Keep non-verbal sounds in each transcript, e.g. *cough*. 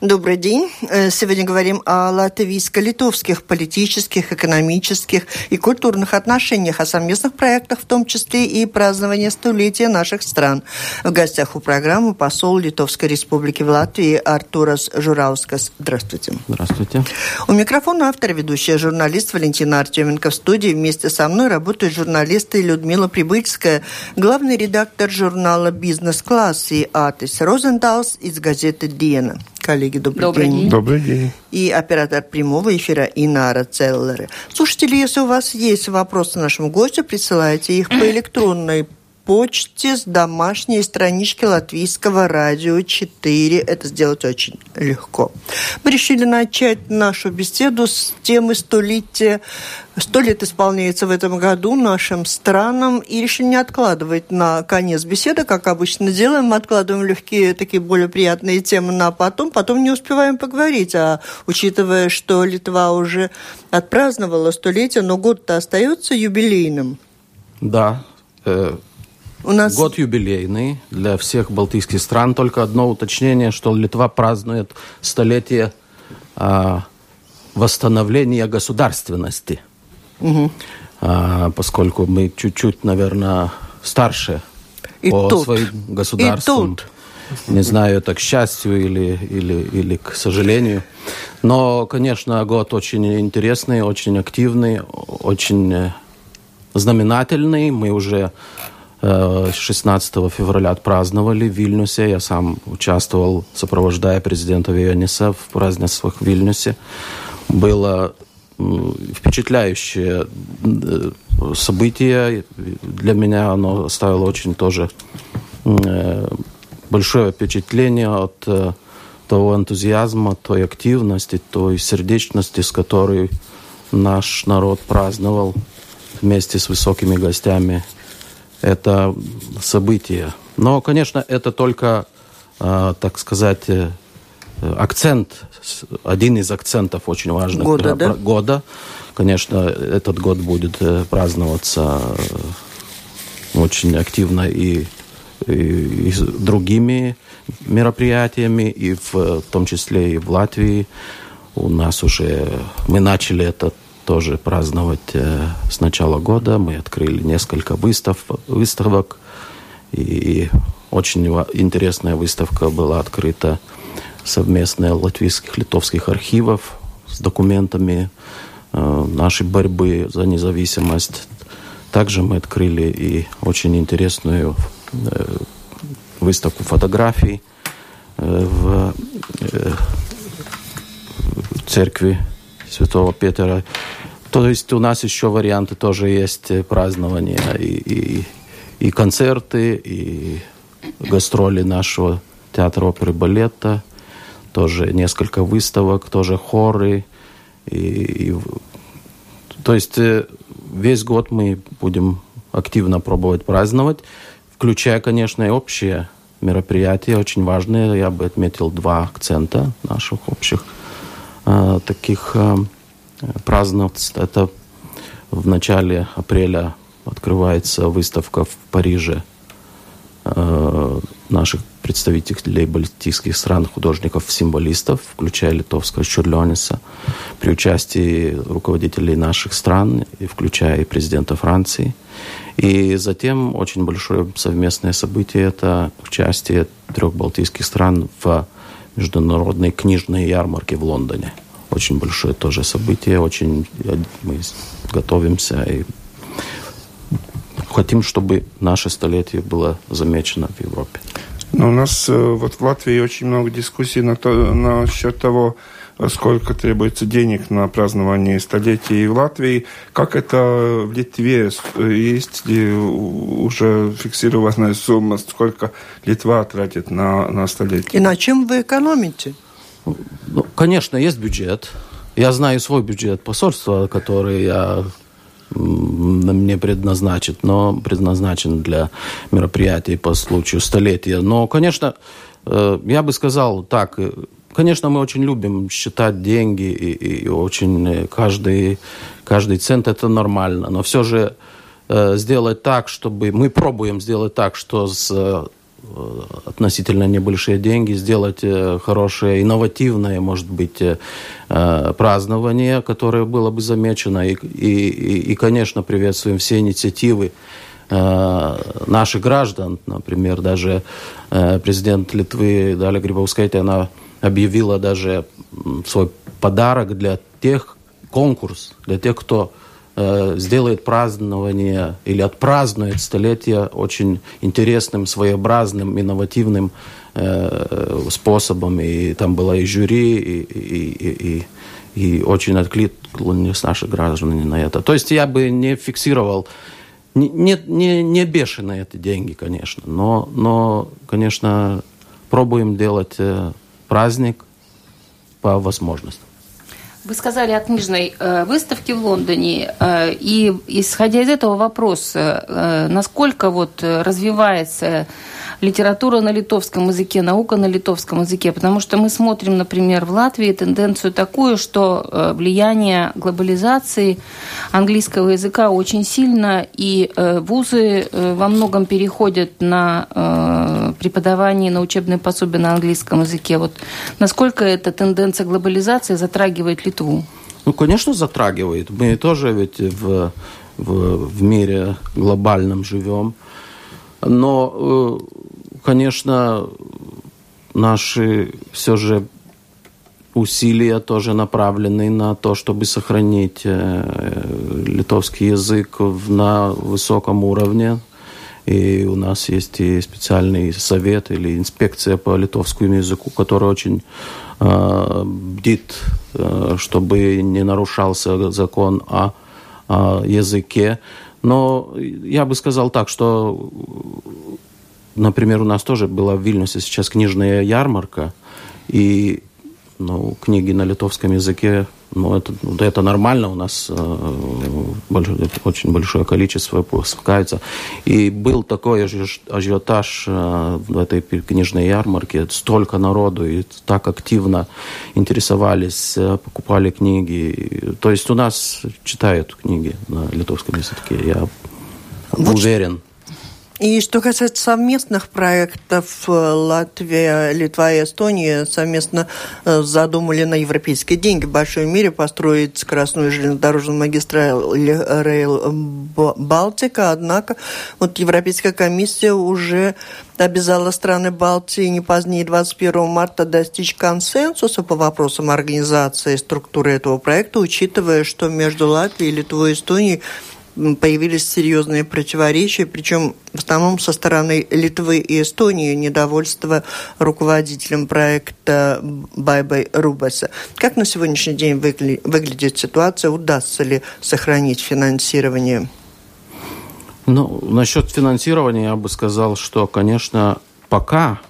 Добрый день. Э, сегодня говорим о латвийско-литовских политических, экономических и культурных отношениях, о совместных проектах, в том числе и праздновании столетия наших стран. В гостях у программы посол Литовской Республики в Латвии Артурас Жураускас. Здравствуйте. Здравствуйте. У микрофона автор, ведущая журналист Валентина Артеменко. В студии вместе со мной работают журналисты Людмила Прибыльская, главный редактор журнала «Бизнес-класс» и Атис Розенталс из газеты «Диена» коллеги, добрый, добрый день. день. Добрый день. И оператор прямого эфира Инара Целлеры. Слушатели, если у вас есть вопросы нашему гостю, присылайте их по *clears throat* электронной почте с домашней странички Латвийского радио 4. Это сделать очень легко. Мы решили начать нашу беседу с темы столетия. Сто лет исполняется в этом году нашим странам и решили не откладывать на конец беседы, как обычно делаем. Мы откладываем легкие, такие более приятные темы на потом, потом не успеваем поговорить. А учитывая, что Литва уже отпраздновала столетие, но год-то остается юбилейным. Да, э, у нас... Год юбилейный для всех балтийских стран. Только одно уточнение, что Литва празднует столетие а, восстановления государственности. Угу. А, поскольку мы чуть-чуть, наверное, старше и по тут. своим государствам. И тут. Не знаю, это к счастью или, или, или к сожалению. Но, конечно, год очень интересный, очень активный, очень э, знаменательный. Мы уже 16 э, февраля отпраздновали в Вильнюсе. Я сам участвовал, сопровождая президента Виониса в празднествах в Вильнюсе. Было впечатляющее э, событие. Для меня оно оставило очень тоже э, большое впечатление от того энтузиазма, той активности, той сердечности, с которой наш народ праздновал вместе с высокими гостями это событие. Но, конечно, это только, э, так сказать, э, акцент, один из акцентов очень важных года. Да? года. Конечно, этот год будет э, праздноваться очень активно и, и, и с другими мероприятиями, и в, в том числе и в Латвии. У нас уже мы начали этот тоже праздновать э, с начала года. Мы открыли несколько выстав, выставок. И очень интересная выставка была открыта совместная латвийских литовских архивов с документами э, нашей борьбы за независимость. Также мы открыли и очень интересную э, выставку фотографий в церкви Святого Петра то есть у нас еще варианты тоже есть э, празднования и, и, и концерты, и гастроли нашего театра оперы балета, тоже несколько выставок, тоже хоры. И, и, то есть э, весь год мы будем активно пробовать праздновать, включая, конечно, и общие мероприятия, очень важные. Я бы отметил два акцента наших общих э, таких э, праздновать. Это в начале апреля открывается выставка в Париже э, наших представителей балтийских стран, художников-символистов, включая литовского Чурлениса, при участии руководителей наших стран, и включая и президента Франции. И затем очень большое совместное событие – это участие трех балтийских стран в международной книжной ярмарке в Лондоне – очень большое тоже событие, очень мы готовимся и хотим, чтобы наше столетие было замечено в Европе. Но у нас э, вот в Латвии очень много дискуссий на то, насчет того, сколько требуется денег на празднование столетия в Латвии. Как это в Литве? Есть ли уже фиксированная сумма, сколько Литва тратит на, на столетие? И на чем вы экономите? Ну, конечно, есть бюджет. Я знаю свой бюджет посольства, который я мне предназначен, но предназначен для мероприятий по случаю столетия. Но, конечно, э, я бы сказал так, э, конечно, мы очень любим считать деньги, и, и очень э, каждый, каждый цент это нормально, но все же сделать так, чтобы... Мы пробуем сделать так, что с относительно небольшие деньги, сделать хорошее, инновативное, может быть, празднование, которое было бы замечено. И, и, и конечно, приветствуем все инициативы наших граждан. Например, даже президент Литвы Даля Грибовская, она объявила даже свой подарок для тех, конкурс для тех, кто э, сделает празднование или отпразднует столетие очень интересным, своеобразным, инновативным э, способом. И там было и жюри, и, и, и, и, очень откликнулись наши граждане на это. То есть я бы не фиксировал не, не, не бешеные эти деньги, конечно, но, но, конечно, пробуем делать э, праздник по возможностям. Вы сказали о книжной э, выставке в Лондоне, э, и исходя из этого вопроса, э, насколько вот развивается литература на литовском языке, наука на литовском языке, потому что мы смотрим, например, в Латвии тенденцию такую, что э, влияние глобализации английского языка очень сильно, и э, вузы э, во многом переходят на преподавание, на учебные пособия на английском языке. Вот насколько эта тенденция глобализации затрагивает Литву? Ну, конечно, затрагивает. Мы тоже ведь в, в, в мире глобальном живем. Но конечно, наши все же усилия тоже направлены на то, чтобы сохранить э, литовский язык на высоком уровне. И у нас есть и специальный совет или инспекция по литовскому языку, который очень э, бдит, э, чтобы не нарушался закон о, о языке. Но я бы сказал так, что Например, у нас тоже была в Вильнюсе сейчас книжная ярмарка, и ну, книги на литовском языке, ну, это, это нормально, у нас э, большое, очень большое количество выпускается. И был такой ажиотаж э, в этой книжной ярмарке, столько народу, и так активно интересовались, э, покупали книги. То есть у нас читают книги на литовском языке, я вот уверен. И что касается совместных проектов, э, Латвия, Литва и Эстония совместно э, задумали на европейские деньги в большой мере построить скоростную железнодорожную магистраль Рейл Балтика. Однако вот Европейская комиссия уже обязала страны Балтии не позднее 21 марта достичь консенсуса по вопросам организации и структуры этого проекта, учитывая, что между Латвией, Литвой и Эстонией появились серьезные противоречия, причем в основном со стороны Литвы и Эстонии недовольство руководителем проекта Байбай Рубаса. Как на сегодняшний день выгля выглядит ситуация? Удастся ли сохранить финансирование? Ну, насчет финансирования я бы сказал, что, конечно, пока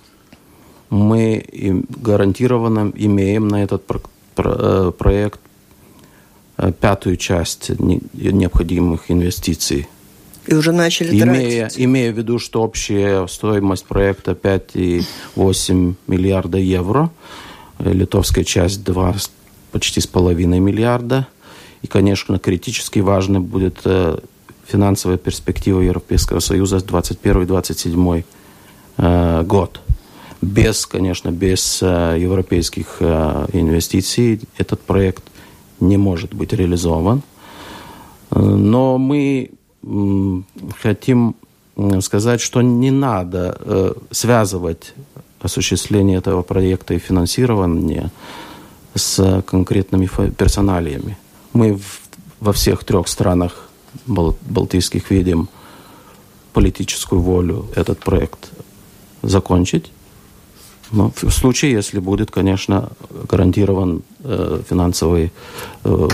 мы гарантированно имеем на этот э, проект пятую часть необходимых инвестиций. И уже начали имея, тратить. Имея в виду, что общая стоимость проекта 5,8 миллиарда евро, э, литовская часть 2 почти с половиной миллиарда. И, конечно, критически важной будет э, финансовая перспектива Европейского Союза с 21-27 год. Без, конечно, без европейских инвестиций этот проект не может быть реализован. Но мы хотим сказать, что не надо э, связывать осуществление этого проекта и финансирование с конкретными персоналиями. Мы во всех трех странах балтийских видим политическую волю этот проект закончить но в случае, если будет, конечно, гарантирован э, финансовый... Э,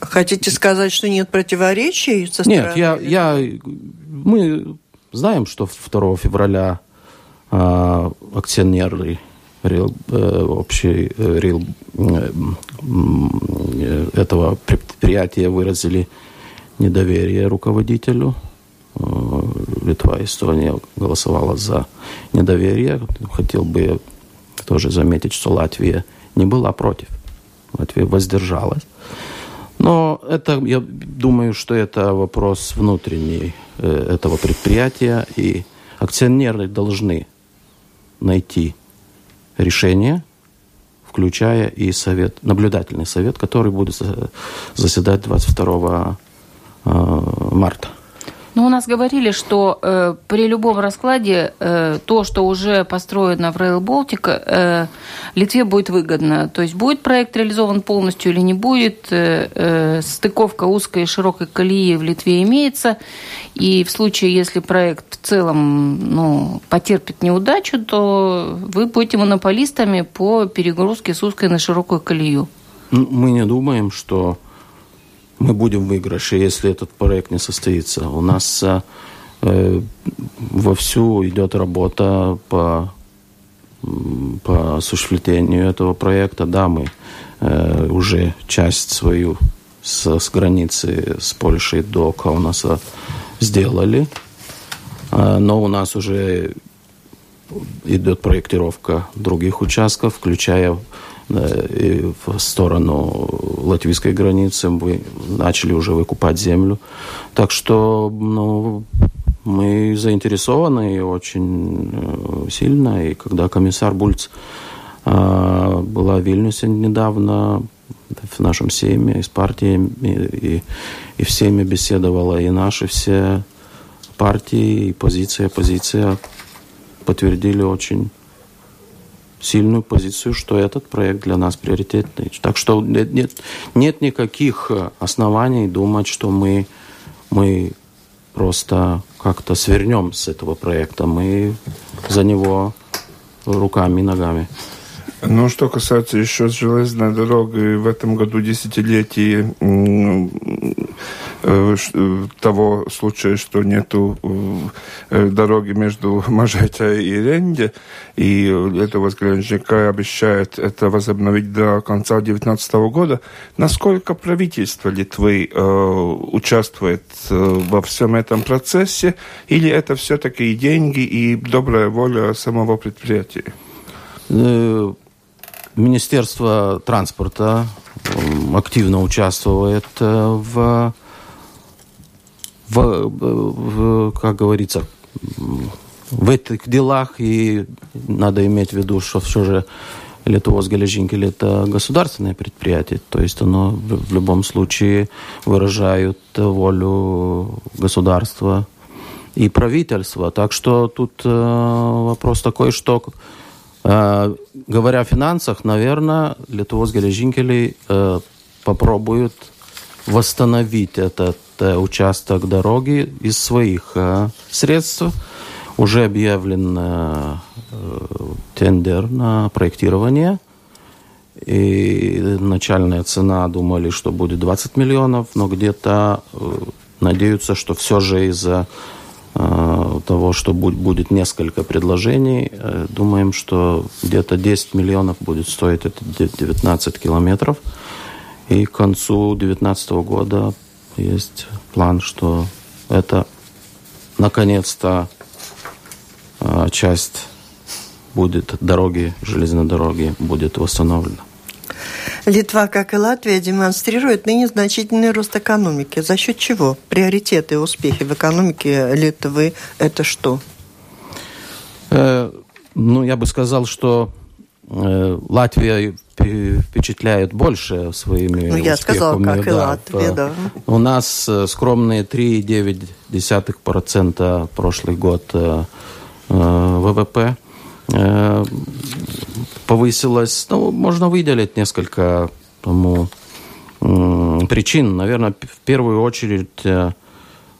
Хотите сказать, что нет противоречий со стороны? Нет, я, я, мы знаем, что 2 февраля э, акционеры рил, э, общий э, рил, э, э, этого предприятия выразили недоверие руководителю Литва Эстония голосовала за недоверие. Хотел бы тоже заметить, что Латвия не была против. Латвия воздержалась. Но это, я думаю, что это вопрос внутренний э, этого предприятия, и акционеры должны найти решение, включая и совет, наблюдательный совет, который будет заседать 22 марта. Ну, у нас говорили, что э, при любом раскладе э, то, что уже построено в Rail Baltic, э, Литве будет выгодно. То есть будет проект реализован полностью или не будет. Э, э, стыковка узкой и широкой колеи в Литве имеется. И в случае, если проект в целом ну, потерпит неудачу, то вы будете монополистами по перегрузке с узкой на широкую колею. Ну, мы не думаем, что мы будем в выигрыше, если этот проект не состоится. У нас э, вовсю идет работа по, по осуществлению этого проекта. Да, мы э, уже часть свою с, с границы с Польшей до Каунаса сделали, э, но у нас уже идет проектировка других участков, включая в сторону латвийской границы. Мы начали уже выкупать землю. Так что ну, мы заинтересованы и очень э, сильно. И когда комиссар Бульц а, была в Вильнюсе недавно, в нашем семье, с партиями, и, и всеми беседовала, и наши все партии, и позиция, позиция подтвердили очень сильную позицию, что этот проект для нас приоритетный. Так что нет, нет, нет никаких э, оснований думать, что мы, мы просто как-то свернем с этого проекта. Мы за него руками и ногами. Ну, что касается еще железной дороги, в этом году десятилетие того случая, что нету э, дороги между *laughs* Мажета и Ренде, и это возграничника обещает это возобновить до конца 2019 года. Насколько правительство Литвы э, участвует во всем этом процессе, или это все-таки и деньги, и добрая воля самого предприятия? Министерство транспорта активно участвует в в, в, как говорится, в этих делах, и надо иметь в виду, что все же Литовос Галежинкель это государственное предприятие, то есть оно в любом случае выражает волю государства и правительства. Так что тут э, вопрос такой, что э, говоря о финансах, наверное, Литовос Галежинкель э, попробует восстановить этот участок дороги из своих э, средств. Уже объявлен э, тендер на проектирование. И начальная цена думали, что будет 20 миллионов, но где-то надеются, что все же из-за того, что будет несколько предложений, думаем, что где-то 10 миллионов будет стоить это 19 километров. И к концу 2019 года есть план, что это наконец-то а, часть будет дороги, железной дороги будет восстановлена. Литва, как и Латвия, демонстрирует ныне значительный рост экономики. За счет чего? Приоритеты и успехи в экономике Литвы – это что? Э, ну, я бы сказал, что Латвия впечатляет больше своими Ну, я сказала, как да, и Латвия, да. У нас э, скромные 3,9% прошлый год э, э, ВВП повысилось. Ну, можно выделить несколько тому, причин. Наверное, в первую очередь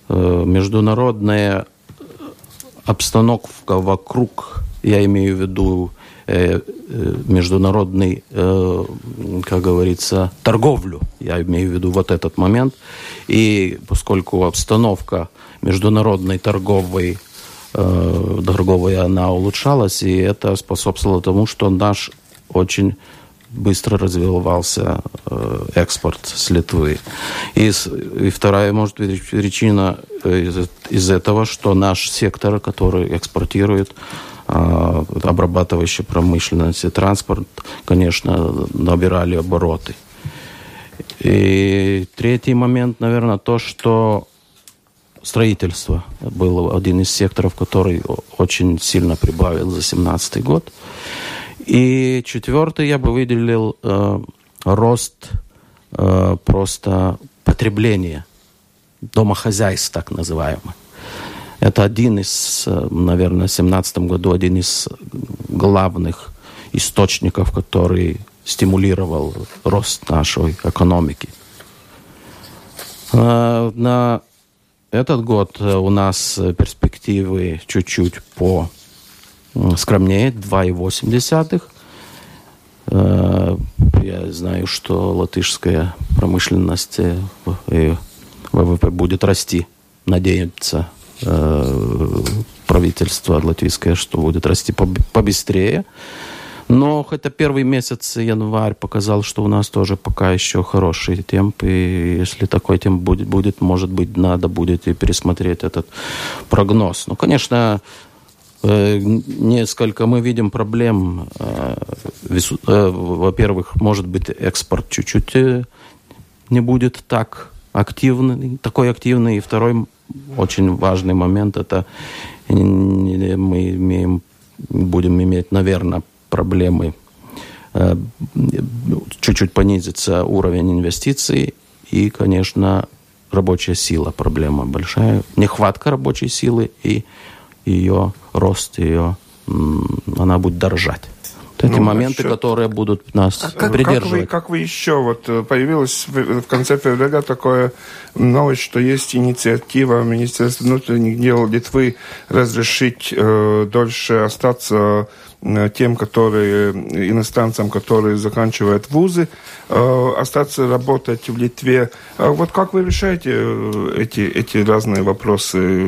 международная обстановка вокруг, я имею в виду Э, э, международный, э, как говорится, торговлю. Я имею в виду вот этот момент. И поскольку обстановка международной торговой торговая она улучшалась, и это способствовало тому, что наш очень быстро развивался экспорт с Литвы. И, и вторая, может быть, причина из, из этого, что наш сектор, который экспортирует, а, обрабатывающая промышленность и транспорт, конечно, набирали обороты. И третий момент, наверное, то, что строительство был один из секторов, который очень сильно прибавил за 2017 год. И четвертый я бы выделил э, рост э, просто потребления домохозяйств, так называемых. Это один из, э, наверное, в 2017 году один из главных источников, который стимулировал рост нашей экономики. Э, на этот год у нас перспективы чуть-чуть по скромнее, 2,8. Э, я знаю, что латышская промышленность и ВВП будет расти. Надеется э, правительство латвийское, что будет расти побыстрее. Но хотя первый месяц, январь, показал, что у нас тоже пока еще хороший темп. И если такой темп будет, будет может быть, надо будет и пересмотреть этот прогноз. Ну, конечно, Э, несколько мы видим проблем. Э, э, во-первых, может быть, экспорт чуть-чуть не будет так активный, такой активный. И второй очень важный момент – это мы имеем, будем иметь, наверное, проблемы чуть-чуть понизится уровень инвестиций и, конечно, рабочая сила проблема большая, нехватка рабочей силы и ее рост, ее, она будет дорожать. Вот эти ну, моменты, насчет... которые будут нас а как, придерживать. Как вы, как вы еще, вот э, появилась в, в конце февраля такое новость, что есть инициатива Министерства внутренних дел Литвы разрешить э, дольше остаться Э, тем, которые, иностранцам, которые заканчивают вузы, э, остаться работать в Литве. А вот как вы решаете э, эти, эти разные вопросы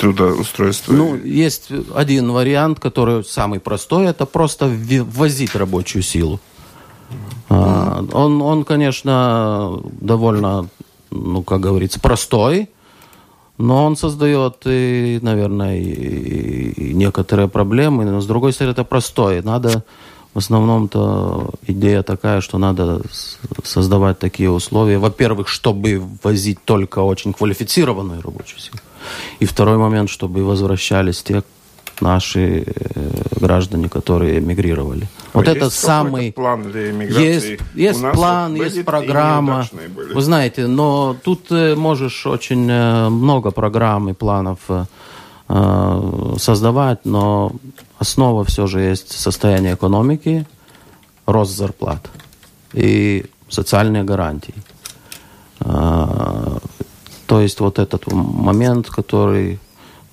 трудоустройства? Ну, есть один вариант, который самый простой, это просто ввозить рабочую силу. Mm. Он, он, конечно, довольно, ну, как говорится, простой, но он создает, и, наверное, и, некоторые проблемы. Но с другой стороны, это простое. Надо, в основном-то, идея такая, что надо создавать такие условия. Во-первых, чтобы возить только очень квалифицированную рабочую силу. И второй момент, чтобы возвращались те, наши э, граждане, которые эмигрировали. А вот это самый... план для эмиграции? Есть, есть план, вот есть программа. Вы знаете, но тут э, можешь очень э, много программ и планов создавать, но основа все же есть состояние экономики, рост зарплат и социальные гарантии. То есть вот этот момент, который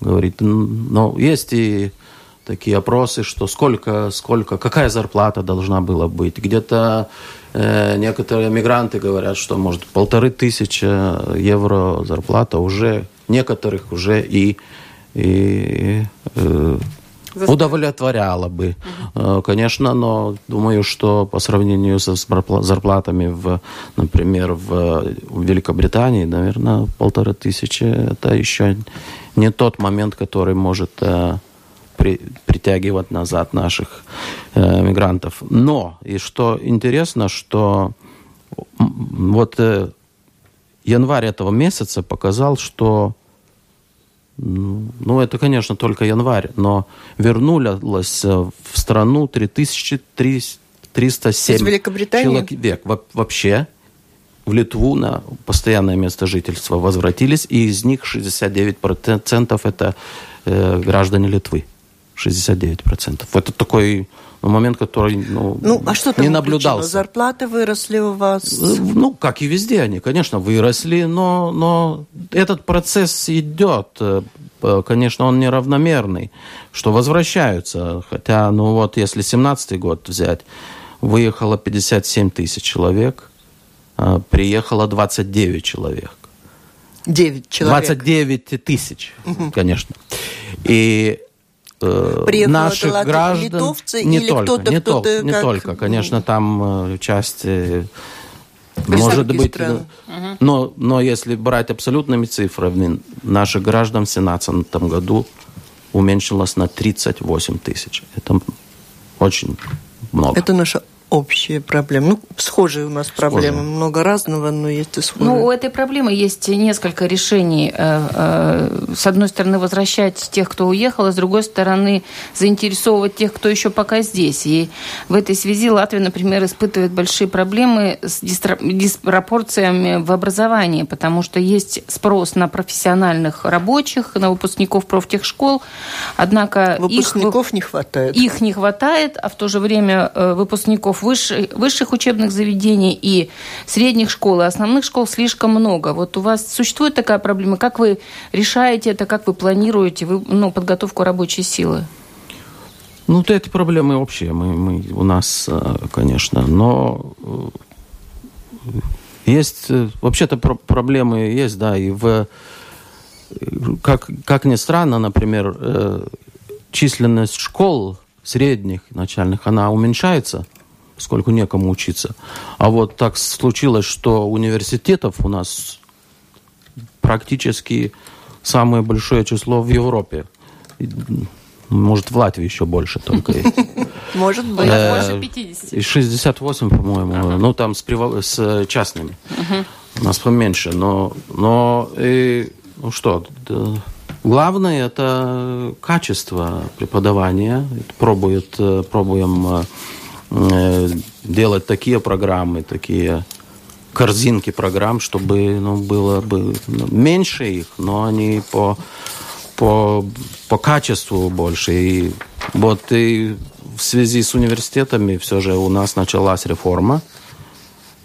говорит, но есть и такие опросы, что сколько, сколько, какая зарплата должна была быть. Где-то э, некоторые мигранты говорят, что может полторы тысячи евро зарплата уже, некоторых уже и, и э, удовлетворяла бы. Угу. Конечно, но думаю, что по сравнению со зарплатами, в, например, в Великобритании, наверное, полторы тысячи это еще не тот момент, который может э, при, притягивать назад наших э, мигрантов. Но, и что интересно, что вот э, январь этого месяца показал, что ну, это, конечно, только январь, но вернулось э, в страну 3307 человек вообще в Литву на постоянное место жительства возвратились, и из них 69% это э, граждане Литвы. 69%. Это такой момент, который ну, ну, а что не наблюдался. Зарплаты выросли у вас? Э, ну, как и везде они, конечно, выросли, но, но этот процесс идет. Э, конечно, он неравномерный, что возвращаются. Хотя, ну вот, если 17 год взять, выехало 57 тысяч человек, приехало 29 человек. 9 человек. 29 тысяч, конечно. И э, наших граждан литовцы не или только, кто-то, не, кто-то то, не как... только, конечно, там э, часть э, может быть, угу. но, но если брать абсолютными цифрами, наших граждан в 2017 году уменьшилось на 38 тысяч. Это очень много. Это наша общие проблемы? Ну, схожие у нас проблемы, схожие. много разного, но есть и схожие. Ну, у этой проблемы есть несколько решений. Э, э, с одной стороны, возвращать тех, кто уехал, а с другой стороны, заинтересовывать тех, кто еще пока здесь. И в этой связи Латвия, например, испытывает большие проблемы с диспропорциями в образовании, потому что есть спрос на профессиональных рабочих, на выпускников профтехшкол, однако выпускников их, не хватает. Их не хватает, а в то же время э, выпускников высших, высших учебных заведений и средних школ, и основных школ слишком много. Вот у вас существует такая проблема? Как вы решаете это, как вы планируете вы, ну, подготовку рабочей силы? Ну, это проблемы общие мы, мы, у нас, э, конечно, но э, есть, вообще-то проблемы есть, да, и в, как, как ни странно, например, численность школ средних, начальных, она уменьшается, поскольку некому учиться. А вот так случилось, что университетов у нас практически самое большое число в Европе. Может, в Латвии еще больше только есть. *laughs* Может быть, больше 50. 68, по-моему. Ну, там с, частными. У нас поменьше. Но, но и, ну что, Главное это качество преподавания. Пробует, э, пробуем э, делать такие программы, такие корзинки программ, чтобы ну, было бы меньше их, но они по, по, по качеству больше. И вот и в связи с университетами все же у нас началась реформа.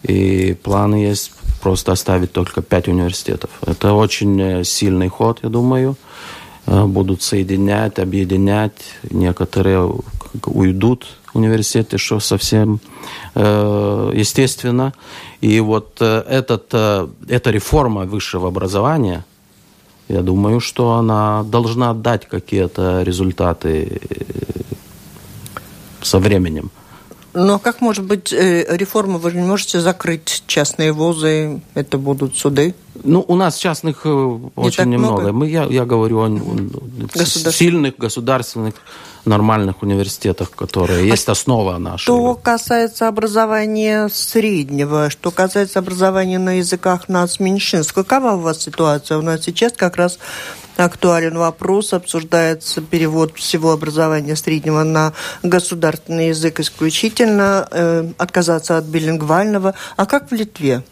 И планы есть просто оставить только пять университетов. Это очень э, сильный ход, я думаю. Э, будут соединять, объединять. Некоторые уйдут университеты, что совсем э, естественно. И вот этот, эта реформа высшего образования, я думаю, что она должна дать какие-то результаты со временем. Но как может быть э, реформа? Вы не можете закрыть частные вузы, это будут суды? Ну, у нас частных э, не очень немного. Много? Мы, я, я говорю о сильных государственных нормальных университетах, которые а есть основа наша. Что касается образования среднего, что касается образования на языках нацменьшинств, какова у вас ситуация? У нас сейчас как раз актуален вопрос, обсуждается перевод всего образования среднего на государственный язык исключительно, э, отказаться от билингвального. А как в Литве?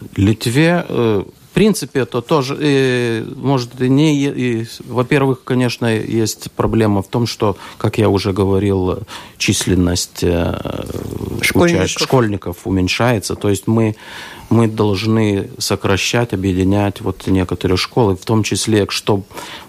В Литве э, принципе, это тоже, э, может, не... Во-первых, конечно, есть проблема в том, что, как я уже говорил, численность э, школьников, школьников уменьшается. То есть мы мы должны сокращать, объединять вот некоторые школы, в том числе, что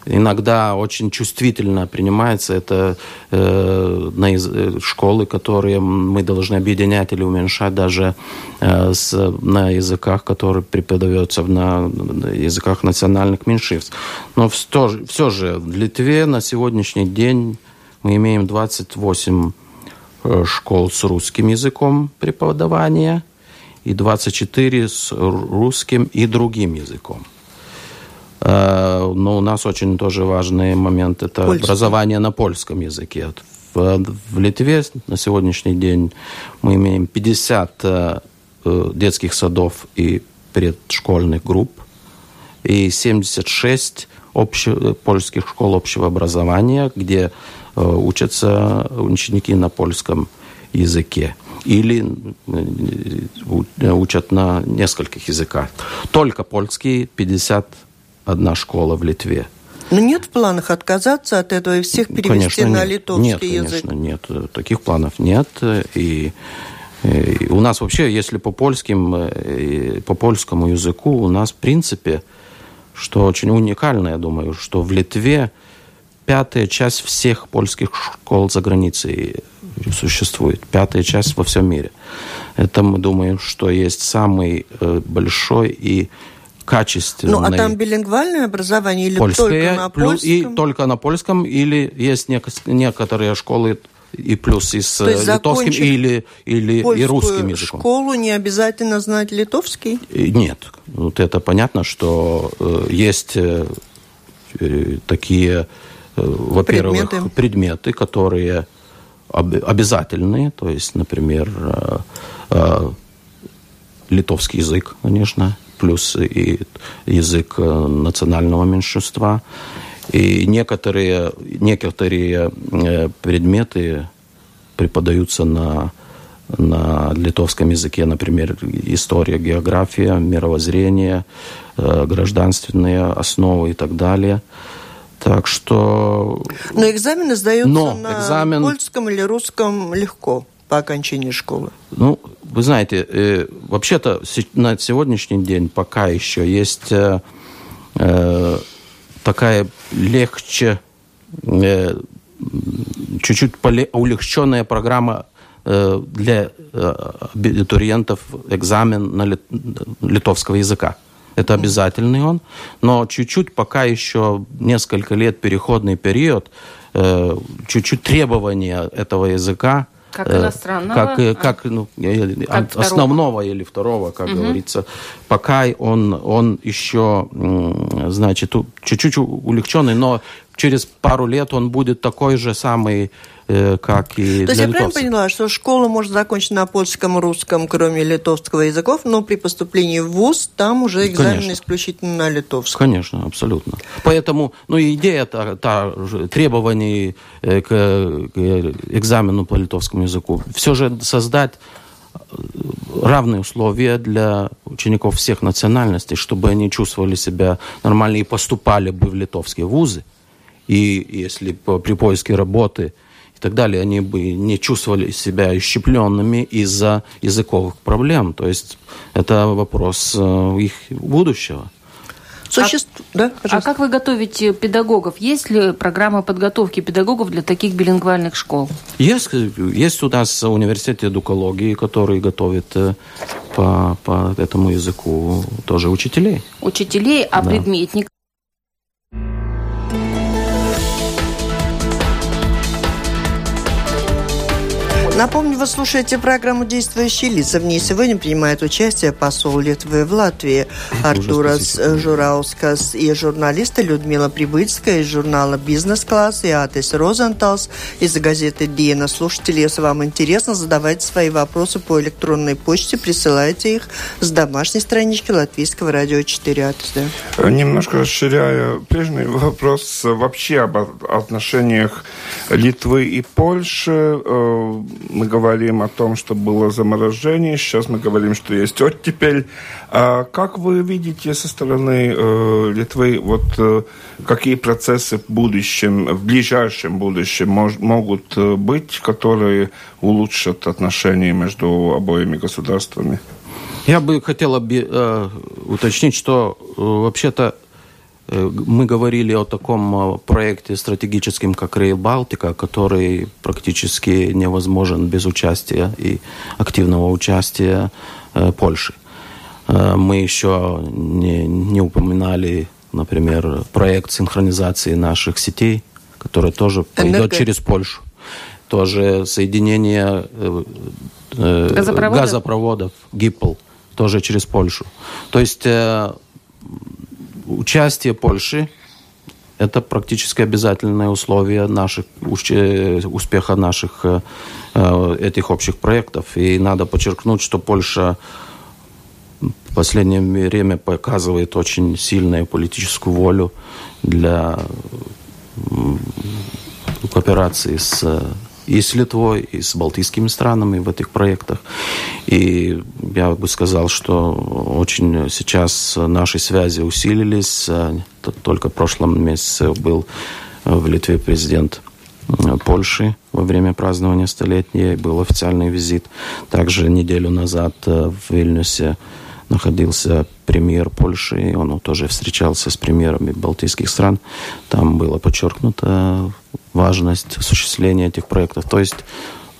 иногда очень чувствительно принимается, это э, на э, школы, которые мы должны объединять или уменьшать даже э, с, на языках, которые преподаются на, на языках национальных меньшинств. Но все, все же в Литве на сегодняшний день мы имеем 28 э, школ с русским языком преподавания – и 24 с русским и другим языком. Э, но у нас очень тоже важный момент – это Польский. образование на польском языке. В, в Литве на сегодняшний день мы имеем 50 э, детских садов и предшкольных групп и 76 обще, польских школ общего образования, где э, учатся ученики на польском языке или э, учат на нескольких языках. Только польский 51 школа в Литве. Но нет в планах отказаться от этого и всех перевести конечно, на нет. литовский нет, язык? Конечно, нет. Таких планов нет. И, и у нас вообще, если по польским, э, по польскому языку, у нас в принципе, что очень уникально, я думаю, что в Литве пятая часть всех польских школ за границей существует. Пятая часть во всем мире. Это мы думаем, что есть самый э, большой и качественный... Ну, а там билингвальное образование или польское, только на польском? И только на польском, или есть некоторые школы и плюс и с литовским или, или и русским языком. школу не обязательно знать литовский? Нет. Вот это понятно, что э, есть э, такие, э, во-первых, предметы. предметы, которые обязательные, то есть, например, литовский язык, конечно, плюс и язык национального меньшинства. И некоторые, некоторые предметы преподаются на, на литовском языке, например, история, география, мировоззрение, гражданственные основы и так далее. Так что... Но экзамены сдаются Но на экзамен... польском или русском легко по окончании школы? Ну, вы знаете, э, вообще-то на сегодняшний день пока еще есть э, э, такая легче, э, чуть-чуть улегченная программа э, для э, абитуриентов экзамен на лит, литовского языка. Это обязательный он, но чуть-чуть пока еще несколько лет переходный период, э, чуть-чуть требования этого языка как э, иностранного? Как, а? как, ну, как основного второго. или второго, как угу. говорится. Пока он, он еще, значит, чуть-чуть улегченный, но через пару лет он будет такой же самый Э, как и То есть я правильно поняла, что школа может закончить на польском, русском, кроме литовского языков, но при поступлении в ВУЗ там уже экзамен Конечно. исключительно на литовском? Конечно, абсолютно. Поэтому, ну, идея та, та требований э, к, к экзамену по литовскому языку, все же создать э, равные условия для учеников всех национальностей, чтобы они чувствовали себя нормально и поступали бы в литовские вузы. И если при поиске работы и так далее, они бы не чувствовали себя исчепленными из-за языковых проблем. То есть это вопрос э, их будущего. Существ... А, да, а как вы готовите педагогов? Есть ли программа подготовки педагогов для таких билингвальных школ? Есть, есть у нас университет эдукологии, который готовит э, по, по этому языку тоже учителей. Учителей, а да. предметник Напомню, вы слушаете программу «Действующие лица». В ней сегодня принимает участие посол Литвы в Латвии Артурас Жураускас и журналисты Людмила Прибыцкая из журнала «Бизнес-класс» и Атис Розенталс из газеты «Диена». Слушатели, если вам интересно, задавайте свои вопросы по электронной почте, присылайте их с домашней странички Латвийского радио 4 Атис. Да? Немножко расширяя прежний вопрос вообще об отношениях Литвы и Польши э, мы говорим о том, что было заморожение, сейчас мы говорим, что есть оттепель. А как вы видите со стороны э, Литвы, вот э, какие процессы в будущем, в ближайшем будущем мож, могут э, быть, которые улучшат отношения между обоими государствами? Я бы хотел э, уточнить, что э, вообще-то мы говорили о таком э, проекте стратегическом, как Rail Балтика, который практически невозможен без участия и активного участия э, Польши. Мы еще не, не упоминали, например, проект синхронизации наших сетей, который тоже пойдет через Польшу. Тоже соединение газопроводов, газопроводов ГИПЛ, тоже через Польшу. То есть участие Польши – это практически обязательное условие наших, э, успеха наших э, э, этих общих проектов. И надо подчеркнуть, что Польша в последнее время показывает очень сильную политическую волю для кооперации с и с Литвой, и с балтийскими странами в этих проектах. И я бы сказал, что очень сейчас наши связи усилились. Только в прошлом месяце был в Литве президент Польши во время празднования столетия. Был официальный визит. Также неделю назад в Вильнюсе находился премьер Польши, он тоже встречался с премьерами балтийских стран. Там было подчеркнуто важность осуществления этих проектов. То есть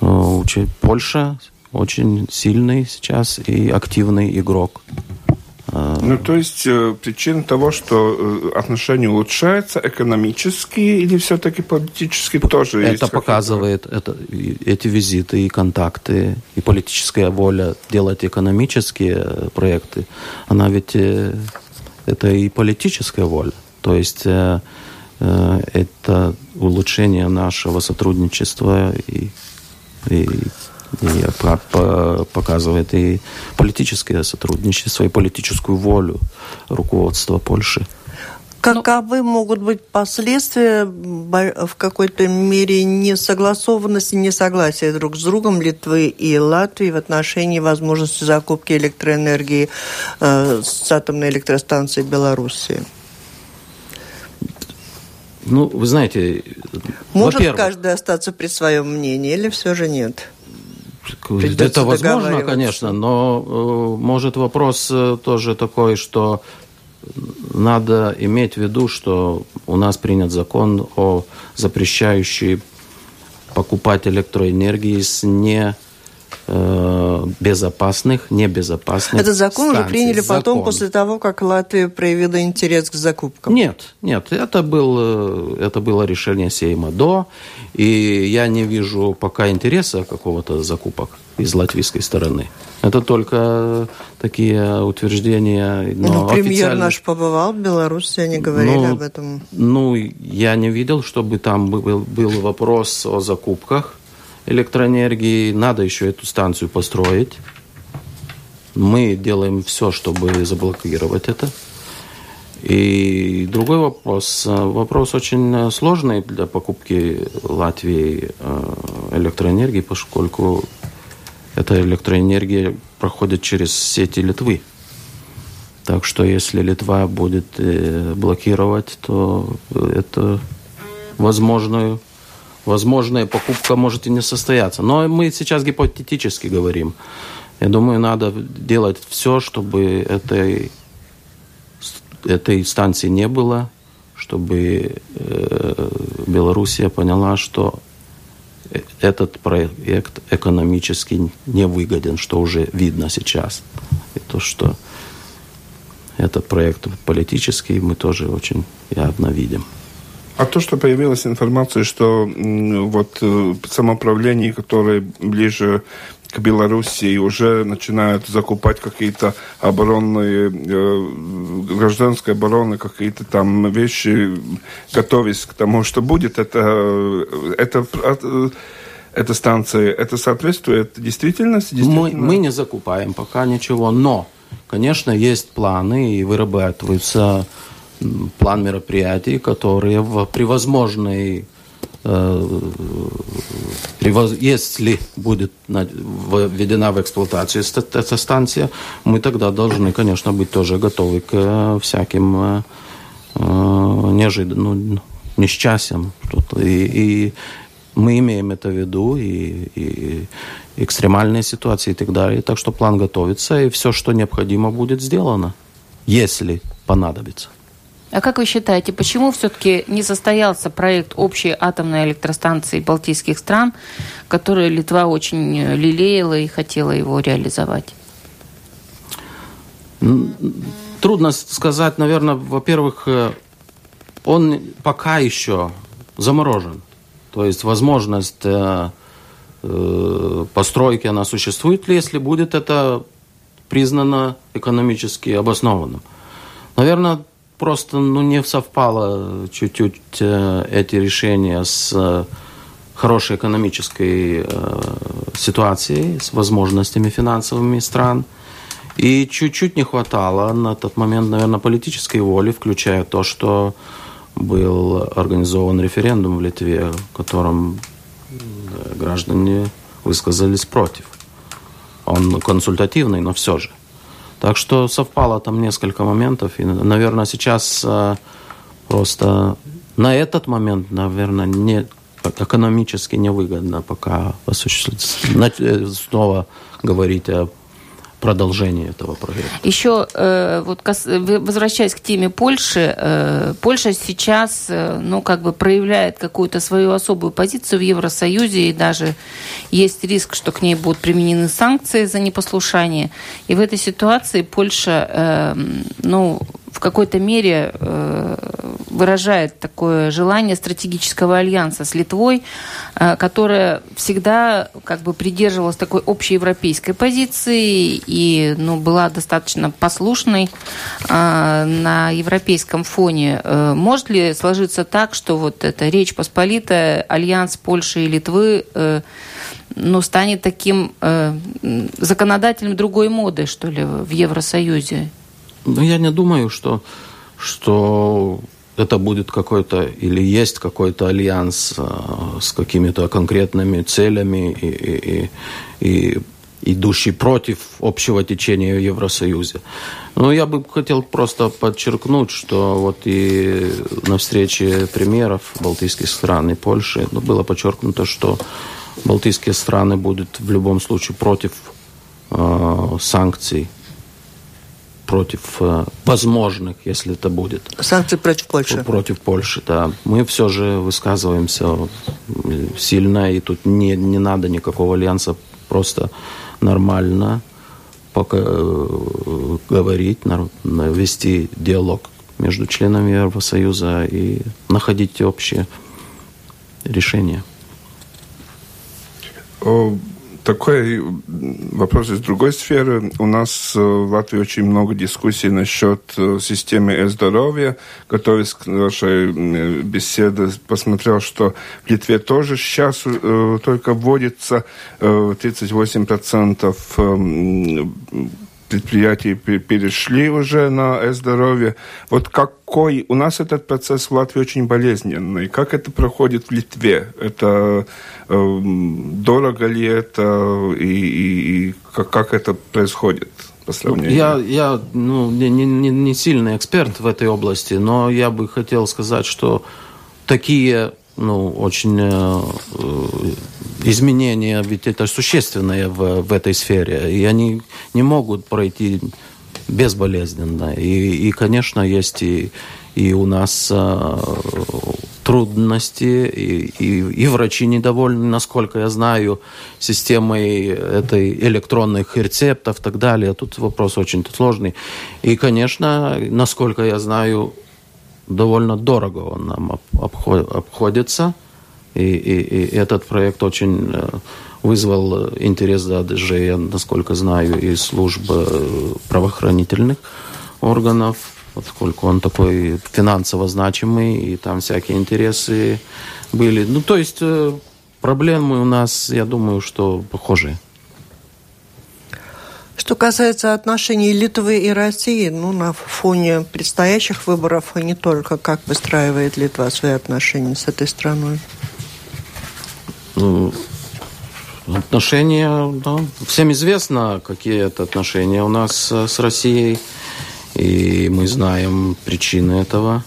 э, Польша очень сильный сейчас и активный игрок ну, то есть э, причина того, что э, отношения улучшаются экономически или все-таки политически тоже это есть? показывает это, эти визиты и контакты, и политическая воля делать экономические э, проекты. Она ведь это и политическая воля. То есть это улучшение нашего сотрудничества и и, и показывает и политическое сотрудничество, и политическую волю руководства Польши. Каковы ну, могут быть последствия в какой-то мере несогласованности, несогласия друг с другом Литвы и Латвии в отношении возможности закупки электроэнергии э, с атомной электростанции Белоруссии? Ну, вы знаете, может каждый остаться при своем мнении или все же нет? Придется Это возможно, конечно, но э, может вопрос э, тоже такой, что надо иметь в виду, что у нас принят закон о запрещающий покупать электроэнергии с не безопасных, небезопасных Этот закон станций. уже приняли закон. потом, после того, как Латвия проявила интерес к закупкам? Нет, нет, это, был, э, это было решение Сейма до, и я не вижу пока интереса какого-то закупок из латвийской стороны. Это только такие утверждения. Но ну, премьер официально... наш побывал в Беларуси, они говорили ну, об этом. Ну, я не видел, чтобы там был, был вопрос о закупках электроэнергии. Надо еще эту станцию построить. Мы делаем все, чтобы заблокировать это. И другой вопрос. Вопрос очень сложный для покупки Латвии э, электроэнергии, поскольку эта электроэнергия проходит через сети Литвы. Так что если Литва будет э, блокировать, то это возможную, возможная покупка может и не состояться. Но мы сейчас гипотетически говорим. Я думаю, надо делать все, чтобы этой, этой станции не было, чтобы э, Белоруссия поняла, что этот проект экономически невыгоден, что уже видно сейчас. И то, что этот проект политический, мы тоже очень явно видим. А то, что появилась информация, что вот э, самоуправление, которое ближе к Белоруссии уже начинают закупать какие-то оборонные, э, гражданской обороны, какие-то там вещи, готовясь к тому, что будет, это, это, эта станция, это соответствует действительности? Мы, мы не закупаем пока ничего, но, конечно, есть планы и вырабатываются план мероприятий, которые в, при возможной Э, если будет введена в эксплуатацию эта станция, мы тогда должны, конечно, быть тоже готовы к э, всяким э, неожиданным ну, несчастьям. И, и мы имеем это в виду, и, и экстремальные ситуации и так далее. Так что план готовится, и все, что необходимо, будет сделано, если понадобится. А как вы считаете, почему все-таки не состоялся проект общей атомной электростанции балтийских стран, который Литва очень лелеяла и хотела его реализовать? Трудно сказать, наверное, во-первых, э, он пока еще заморожен. То есть возможность э, э, постройки, она существует ли, если будет это признано экономически обоснованным. Наверное, просто ну, не совпало чуть-чуть э, эти решения с э, хорошей экономической э, ситуацией, с возможностями финансовыми стран. И чуть-чуть не хватало на тот момент, наверное, политической воли, включая то, что был организован референдум в Литве, в котором граждане высказались против. Он консультативный, но все же. Так что совпало там несколько моментов. И, наверное, сейчас э, просто на этот момент, наверное, не, экономически невыгодно пока э, снова говорить о продолжение этого проекта. Еще э, вот возвращаясь к теме Польши, э, Польша сейчас, э, ну, как бы проявляет какую-то свою особую позицию в Евросоюзе, и даже есть риск, что к ней будут применены санкции за непослушание. И в этой ситуации Польша, ну, в какой-то мере э, выражает такое желание стратегического альянса с Литвой, э, которая всегда как бы придерживалась такой общеевропейской позиции и ну, была достаточно послушной э, на европейском фоне. Может ли сложиться так, что вот эта Речь Посполитая, альянс Польши и Литвы ну, станет таким законодателем другой моды, что ли, в Евросоюзе? Ну, я не думаю, что, что это будет какой-то или есть какой-то альянс э, с какими-то конкретными целями и, и, и, идущий против общего течения в Евросоюзе. Но я бы хотел просто подчеркнуть, что вот и на встрече премьеров Балтийских стран и Польши ну, было подчеркнуто, что Балтийские страны будут в любом случае против э, санкций против э, возможных, если это будет. Санкции против Польши. Против Польши, да. Мы все же высказываемся сильно, и тут не, не надо никакого альянса, просто нормально пока, э, говорить, вести диалог между членами Евросоюза и находить общее решение такой вопрос из другой сферы. У нас э, в Латвии очень много дискуссий насчет э, системы здоровья. Готовясь к нашей беседе, посмотрел, что в Литве тоже сейчас э, только вводится 38% предприятий перешли уже на здоровье. Вот какой у нас этот процесс в Латвии очень болезненный. Как это проходит в Литве? Это э, дорого ли это и, и, и как, как это происходит? По сравнению? Я, я ну, не, не, не сильный эксперт в этой области, но я бы хотел сказать, что такие ну, очень э, изменения, ведь это существенное в, в этой сфере, и они не могут пройти безболезненно. И, и конечно, есть и, и у нас э, трудности, и, и, и врачи недовольны, насколько я знаю, системой этой электронных рецептов и так далее. Тут вопрос очень сложный. И, конечно, насколько я знаю, довольно дорого он нам обходится. И, и, и этот проект очень э, вызвал интерес даже, я, насколько знаю, из служб э, правоохранительных органов, поскольку он такой финансово значимый, и там всякие интересы были. Ну, то есть э, проблемы у нас, я думаю, что похожие. Что касается отношений Литвы и России, ну, на фоне предстоящих выборов, и не только, как выстраивает Литва свои отношения с этой страной? Ну, отношения, да, всем известно, какие это отношения у нас с Россией, и мы знаем причины этого.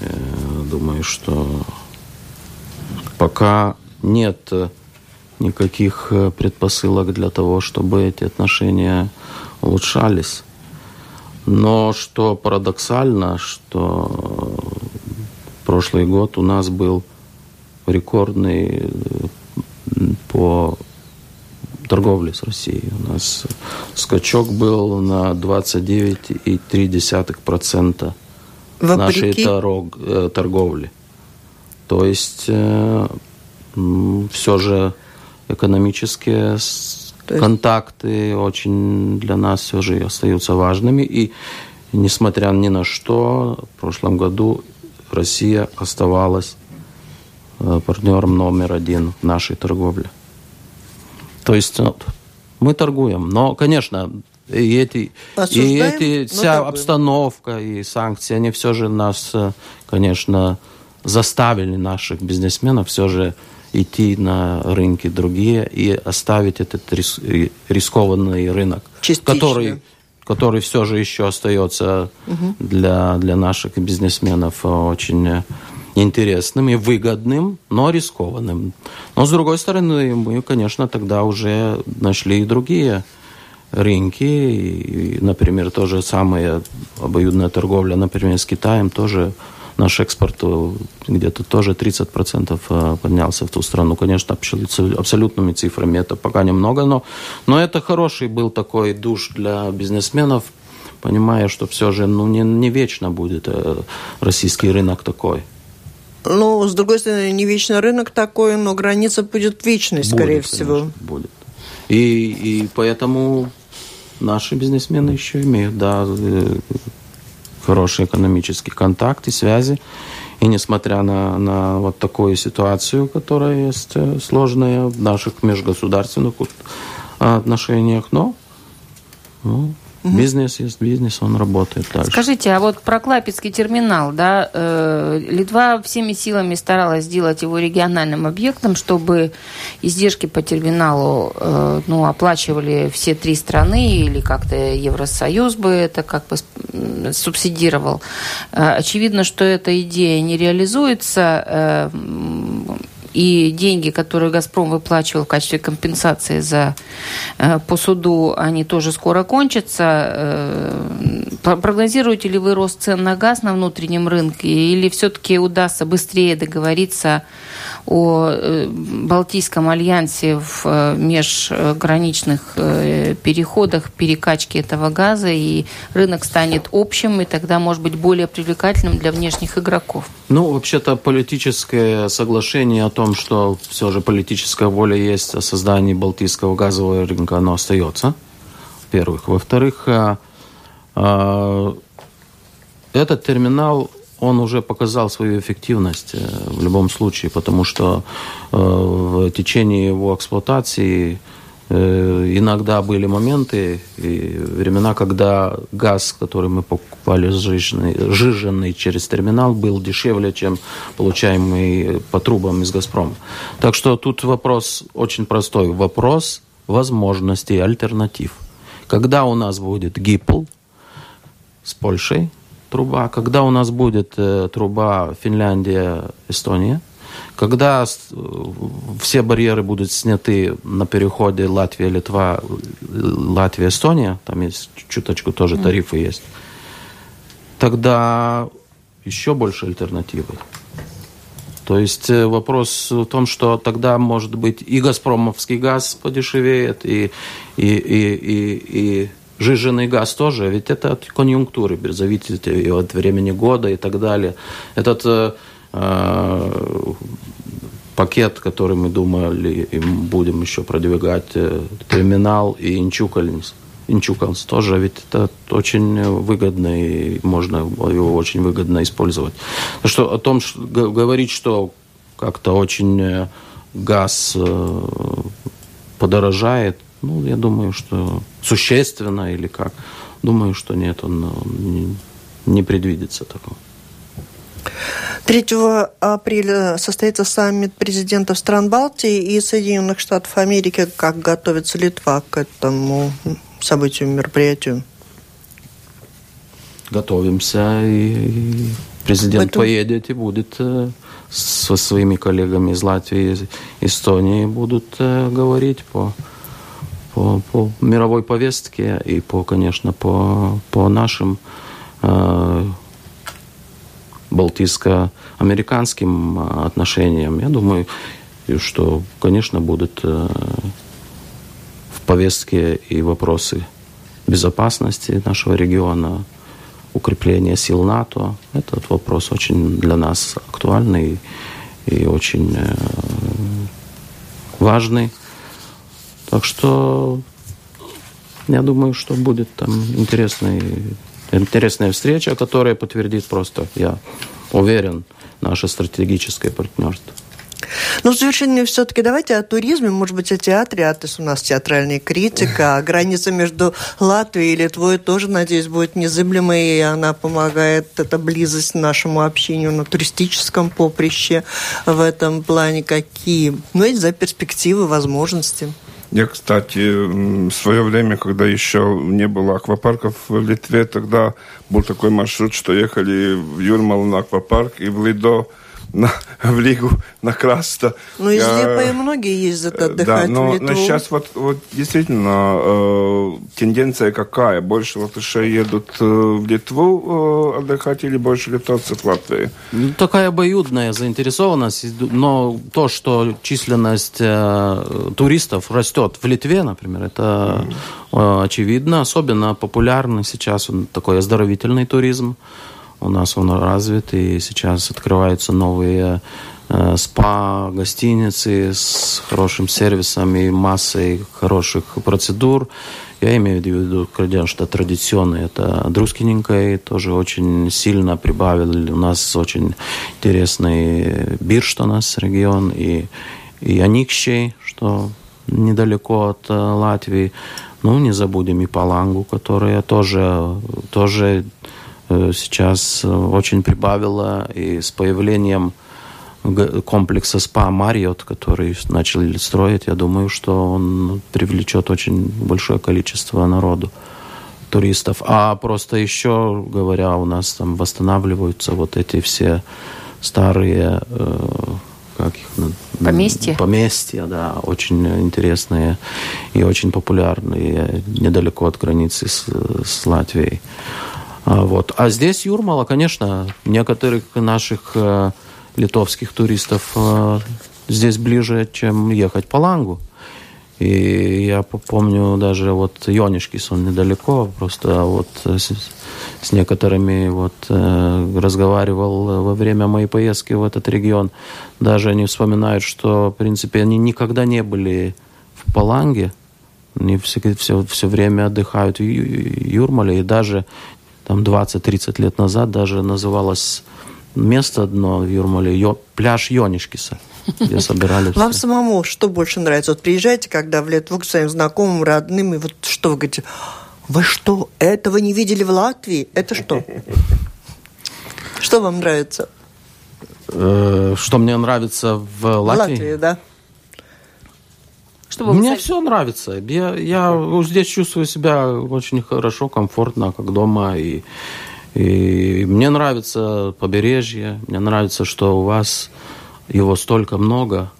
Э, думаю, что пока нет никаких э, предпосылок для того, чтобы эти отношения улучшались. Но что парадоксально, что прошлый год у нас был рекордный э, по торговле с Россией. У нас скачок был на 29,3% нашей торг, э, торговли. То есть все же экономические есть... контакты очень для нас все же остаются важными. И несмотря ни на что, в прошлом году Россия оставалась э, партнером номер один в нашей торговле. То есть ну, мы торгуем, но, конечно, и эти, и эти вся торгуем. обстановка и санкции, они все же нас, э, конечно, заставили наших бизнесменов все же идти на рынки другие и оставить этот рис, рискованный рынок, который который все же еще остается угу. для, для наших бизнесменов очень интересным и выгодным, но рискованным. Но, с другой стороны, мы, конечно, тогда уже нашли и другие рынки. И, например, то же самое обоюдная торговля, например, с Китаем тоже Наш экспорт э, где-то тоже 30% э, поднялся в ту страну. Конечно, абсолютными цифрами это пока немного, но, но это хороший был такой душ для бизнесменов, понимая, что все же ну, не, не вечно будет э, российский рынок такой. Ну, с другой стороны, не вечно рынок такой, но граница будет вечной, скорее будет, всего. Конечно, будет. И, и поэтому наши бизнесмены еще имеют, да, хорошие экономические контакты, связи. И несмотря на, на вот такую ситуацию, которая есть э, сложная в наших межгосударственных отношениях, но ну, Угу. Бизнес есть бизнес, он работает дальше. Скажите, а вот про Клапецкий терминал, да, э, Литва всеми силами старалась сделать его региональным объектом, чтобы издержки по терминалу, э, ну, оплачивали все три страны или как-то Евросоюз бы это как бы субсидировал. Э, очевидно, что эта идея не реализуется. Э, и деньги, которые «Газпром» выплачивал в качестве компенсации за, э, по суду, они тоже скоро кончатся. Э, прогнозируете ли вы рост цен на газ на внутреннем рынке или все-таки удастся быстрее договориться э, Балтийском альянсе в э, межграничных э, переходах перекачки этого газа, и рынок станет общим, и тогда может быть более привлекательным для внешних игроков? Ну, вообще-то политическое соглашение о том, что все же политическая воля есть о создании Балтийского газового рынка, оно остается, во-первых. Во-вторых, этот терминал он уже показал свою эффективность э, в любом случае, потому что э, в течение его эксплуатации э, иногда были моменты и времена, когда газ, который мы покупали сжиженный, сжиженный через терминал, был дешевле, чем получаемый по трубам из «Газпрома». Так что тут вопрос очень простой. Вопрос возможностей, альтернатив. Когда у нас будет ГИПЛ с Польшей, труба, когда у нас будет э, труба Финляндия, Эстония, когда э, все барьеры будут сняты на переходе Латвия, Литва, Латвия, Эстония, там есть чуточку тоже тарифы mm. есть, тогда еще больше альтернативы. То есть э, вопрос в том, что тогда, может быть, и газпромовский газ подешевеет, и, и, и, и, и Жиженый газ тоже, ведь это от конъюнктуры зависит и от времени года и так далее. Этот э, э, пакет, который мы думали, и будем еще продвигать, э, терминал и Инчукальнс, Инчукалс тоже, ведь это очень выгодно, и можно его очень выгодно использовать. Что о том, что, говорить, что как-то очень э, газ э, подорожает, ну, я думаю, что существенно или как. Думаю, что нет, он, он не, предвидится такого. 3 апреля состоится саммит президентов стран Балтии и Соединенных Штатов Америки. Как готовится Литва к этому событию, мероприятию? Готовимся, и президент Поэтому... поедет и будет э, со своими коллегами из Латвии Эстонии будут э, говорить по по, по мировой повестке и по, конечно, по, по нашим э, балтийско-американским э, отношениям. Я думаю, что, конечно, будут э, в повестке и вопросы безопасности нашего региона, укрепления сил НАТО. Этот вопрос очень для нас актуальный и очень э, важный. Так что я думаю, что будет там интересный, интересная встреча, которая подтвердит просто, я уверен, наше стратегическое партнерство. Ну, в завершение все-таки давайте о туризме, может быть, о театре. А есть у нас театральная критика. А граница между Латвией и Литвой тоже, надеюсь, будет незыблемой, и она помогает, эта близость нашему общению на туристическом поприще в этом плане. Какие, ну, эти за перспективы, возможности? Я, кстати, в свое время, когда еще не было аквапарков в Литве, тогда был такой маршрут, что ехали в Юрмалу на аквапарк и в Лидо на, в Лигу на Краста. Ну, из Лепа многие ездят отдыхать да, но, в Литву. но сейчас вот, вот действительно э, тенденция какая? Больше латышей едут э, в Литву э, отдыхать или больше литовцев в Латвии? Ну, такая обоюдная заинтересованность, но то, что численность э, туристов растет в Литве, например, это mm. э, очевидно. Особенно популярный сейчас он такой оздоровительный туризм. У нас он развит, и сейчас открываются новые э, спа, гостиницы с хорошим сервисом и массой хороших процедур. Я имею в виду, конечно, традиционные. Это Друскиненькой тоже очень сильно прибавили. У нас очень интересный бирж у нас регион. И, и Аникщей, что недалеко от э, Латвии. Ну, не забудем и Палангу, которая тоже, тоже сейчас очень прибавила. И с появлением комплекса СПА Мариот, который начали строить, я думаю, что он привлечет очень большое количество народу туристов. А просто еще, говоря, у нас там восстанавливаются вот эти все старые э, как их поместья поместья да очень интересные и очень популярные недалеко от границы с, с Латвией вот а здесь Юрмала конечно некоторых наших э, литовских туристов э, здесь ближе, чем ехать по Лангу. И я помню даже вот Йонишкис, он недалеко, просто вот с, с некоторыми вот э, разговаривал во время моей поездки в этот регион. Даже они вспоминают, что, в принципе, они никогда не были в Паланге, они все, все, все время отдыхают в Юрмале, и даже там 20-30 лет назад даже называлось место одно в Юрмале, Йо, пляж Йонишкиса, где *laughs* собирались. Вам самому что больше нравится? Вот приезжаете, когда в Литву к своим знакомым, родным, и вот что вы говорите, вы что, этого не видели в Латвии? Это что? *laughs* Что вам нравится? Э, что мне нравится в Латвии? В Латвии, да. Что Мне все нравится. Я, я здесь чувствую себя очень хорошо, комфортно, как дома. И и мне нравится побережье, мне нравится, что у вас его столько много,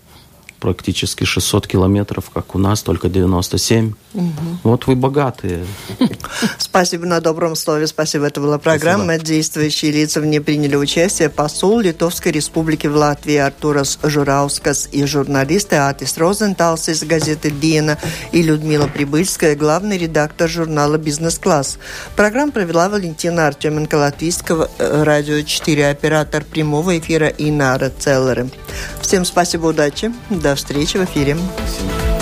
практически 600 километров, как у нас, только 97. Угу. Вот вы богатые. *laughs* Спасибо на добром слове. Спасибо. Это была программа. Спасибо. Действующие лица в ней приняли участие посол Литовской Республики в Латвии Артурас Жураускас и журналисты Атис Розенталс из газеты «Диена» и Людмила Прибыльская, главный редактор журнала «Бизнес-класс». Программу провела Валентина Артеменко Латвийского э, радио 4, оператор прямого эфира Инара Целлеры. Всем спасибо, удачи. До встречи в эфире. Спасибо.